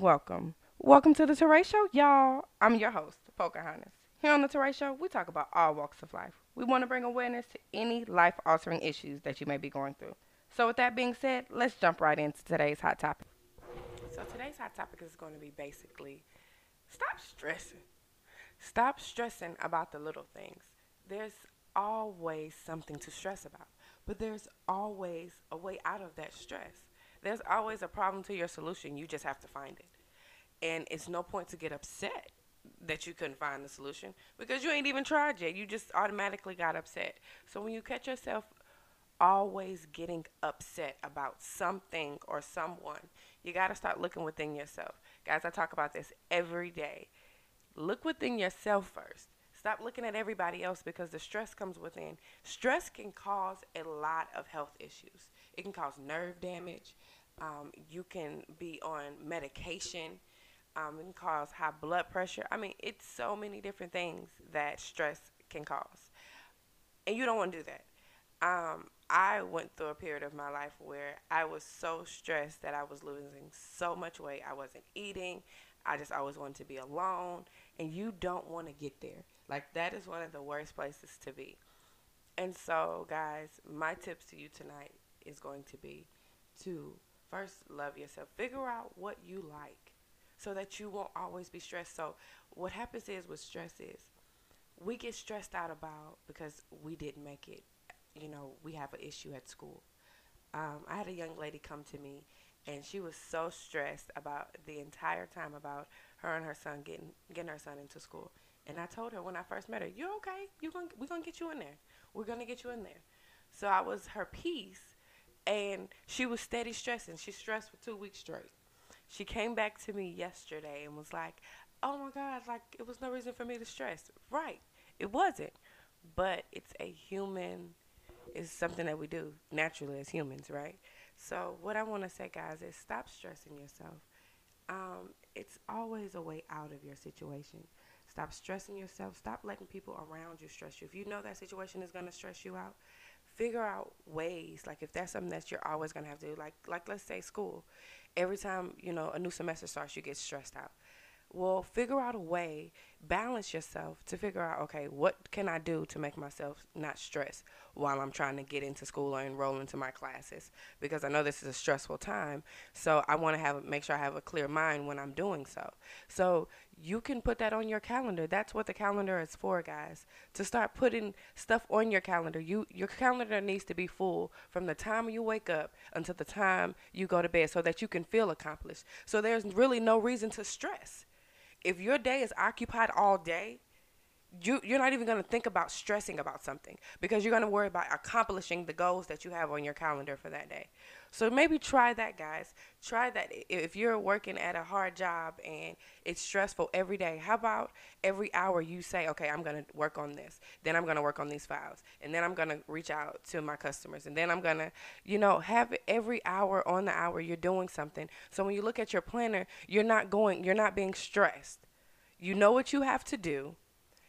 welcome, welcome. Welcome to the Teray Show, y'all. I'm your host, Pocahontas. Here on the Teray Show, we talk about all walks of life. We want to bring awareness to any life altering issues that you may be going through. So, with that being said, let's jump right into today's hot topic. So, today's hot topic is going to be basically stop stressing. Stop stressing about the little things. There's always something to stress about, but there's always a way out of that stress. There's always a problem to your solution. You just have to find it. And it's no point to get upset that you couldn't find the solution because you ain't even tried yet. You just automatically got upset. So when you catch yourself always getting upset about something or someone, you got to start looking within yourself. Guys, I talk about this every day. Look within yourself first. Stop looking at everybody else because the stress comes within. Stress can cause a lot of health issues. It can cause nerve damage. Um, you can be on medication. Um, it can cause high blood pressure. I mean, it's so many different things that stress can cause. And you don't want to do that. Um, I went through a period of my life where I was so stressed that I was losing so much weight. I wasn't eating. I just always wanted to be alone. And you don't want to get there. Like, that is one of the worst places to be. And so, guys, my tips to you tonight is going to be to first love yourself. Figure out what you like so that you won't always be stressed. So, what happens is with stress is we get stressed out about because we didn't make it. You know, we have an issue at school. Um, I had a young lady come to me and she was so stressed about the entire time about her and her son getting getting her son into school. And I told her when I first met her, "You're okay. You're going we're to get you in there. We're to get you in there." So I was her peace and she was steady stressing. She stressed for 2 weeks straight. She came back to me yesterday and was like, "Oh my god, like it was no reason for me to stress." Right. It wasn't. But it's a human it's something that we do naturally as humans, right? So what I want to say, guys, is stop stressing yourself. Um, it's always a way out of your situation. Stop stressing yourself. Stop letting people around you stress you. If you know that situation is going to stress you out, figure out ways. Like if that's something that you're always going to have to do, like like let's say school. Every time you know a new semester starts, you get stressed out well figure out a way balance yourself to figure out okay what can i do to make myself not stress while i'm trying to get into school or enroll into my classes? Because i know this is a stressful time so i want to have make sure i have a clear mind when i'm doing so. So you can put that on your calendar. That's what the calendar is for guys to start putting stuff on your calendar. You your calendar needs to be full from the time you wake up until the time you go to bed so that you can feel accomplished. So there's really no reason to stress if your day is occupied all day, you you're not even going to think about stressing about something because you're going to worry about accomplishing the goals that you have on your calendar for that day. So maybe try that guys. Try that if you're working at a hard job and it's stressful every day. How about every hour you say, "Okay, I'm going to work on this. Then I'm going to work on these files. And then I'm going to reach out to my customers. And then I'm going to, you know, have every hour on the hour you're doing something. So when you look at your planner, you're not going you're not being stressed. You know what you have to do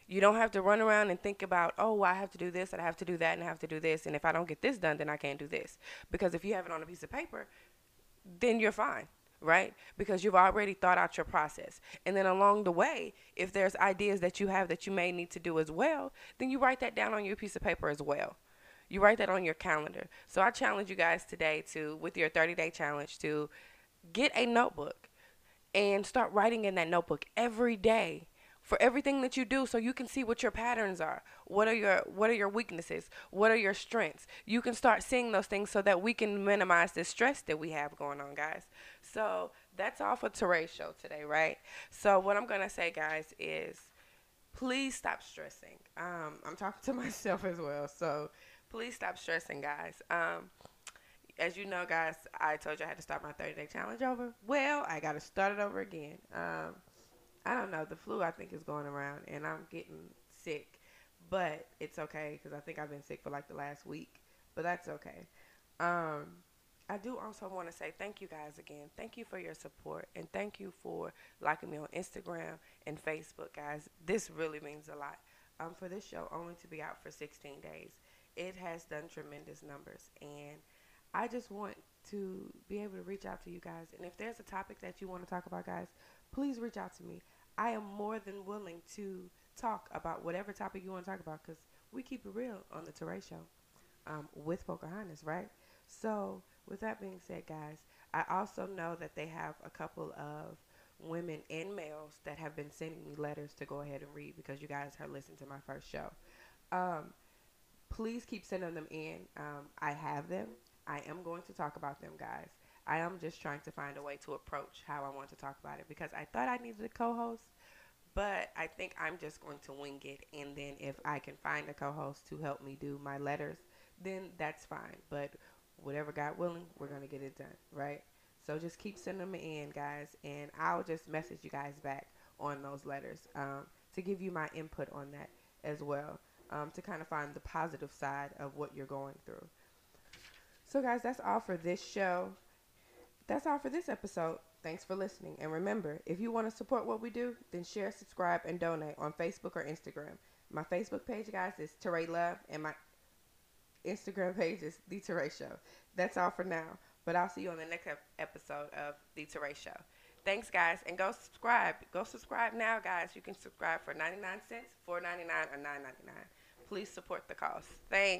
you don't have to run around and think about, oh, I have to do this and I have to do that and I have to do this. And if I don't get this done, then I can't do this. Because if you have it on a piece of paper, then you're fine, right? Because you've already thought out your process. And then along the way, if there's ideas that you have that you may need to do as well, then you write that down on your piece of paper as well. You write that on your calendar. So I challenge you guys today to, with your 30 day challenge, to get a notebook and start writing in that notebook every day for everything that you do so you can see what your patterns are. What are your what are your weaknesses? What are your strengths? You can start seeing those things so that we can minimize the stress that we have going on guys. So that's all for Teray's show today right? So what i'm gonna say guys is please stop stressing. Um, i'm talking to myself as well. So please stop stressing guys. Um, as you know guys i told you i had to start my 30 day challenge over. Well i gotta start it over again. Um, I don't know. The flu I think is going around, and I'm getting sick, but it's okay because I think I've been sick for like the last week, but that's okay. Um, I do also want to say thank you guys again. Thank you for your support, and thank you for liking me on Instagram and Facebook, guys. This really means a lot. Um, for this show only to be out for 16 days, it has done tremendous numbers, and I just want to be able to reach out to you guys. And if there's a topic that you want to talk about, guys, please reach out to me. I am more than willing to talk about whatever topic you want to talk about because we keep it real on the Teray Show um, with Pocahontas, right? So, with that being said, guys, I also know that they have a couple of women and males that have been sending me letters to go ahead and read because you guys have listened to my first show. Um, please keep sending them in. Um, I have them. I am going to talk about them, guys. I am just trying to find a way to approach how I want to talk about it because I thought I needed a co-host, but I think I'm just going to wing it. And then if I can find a co-host to help me do my letters, then that's fine. But whatever God willing, we're gonna get it done, right? So just keep sending them in, guys, and I'll just message you guys back on those letters um, to give you my input on that as well, um, to kind of find the positive side of what you're going through. So, guys, that's all for this show. That's all for this episode. Thanks for listening. And remember, if you want to support what we do, then share, subscribe, and donate on Facebook or Instagram. My Facebook page, guys, is Teray Love, and my Instagram page is The Teray Show. That's all for now. But I'll see you on the next episode of The Teray Show. Thanks, guys, and go subscribe. Go subscribe now, guys. You can subscribe for 99 cents, 4.99, or 9.99. Please support the cause. Thanks.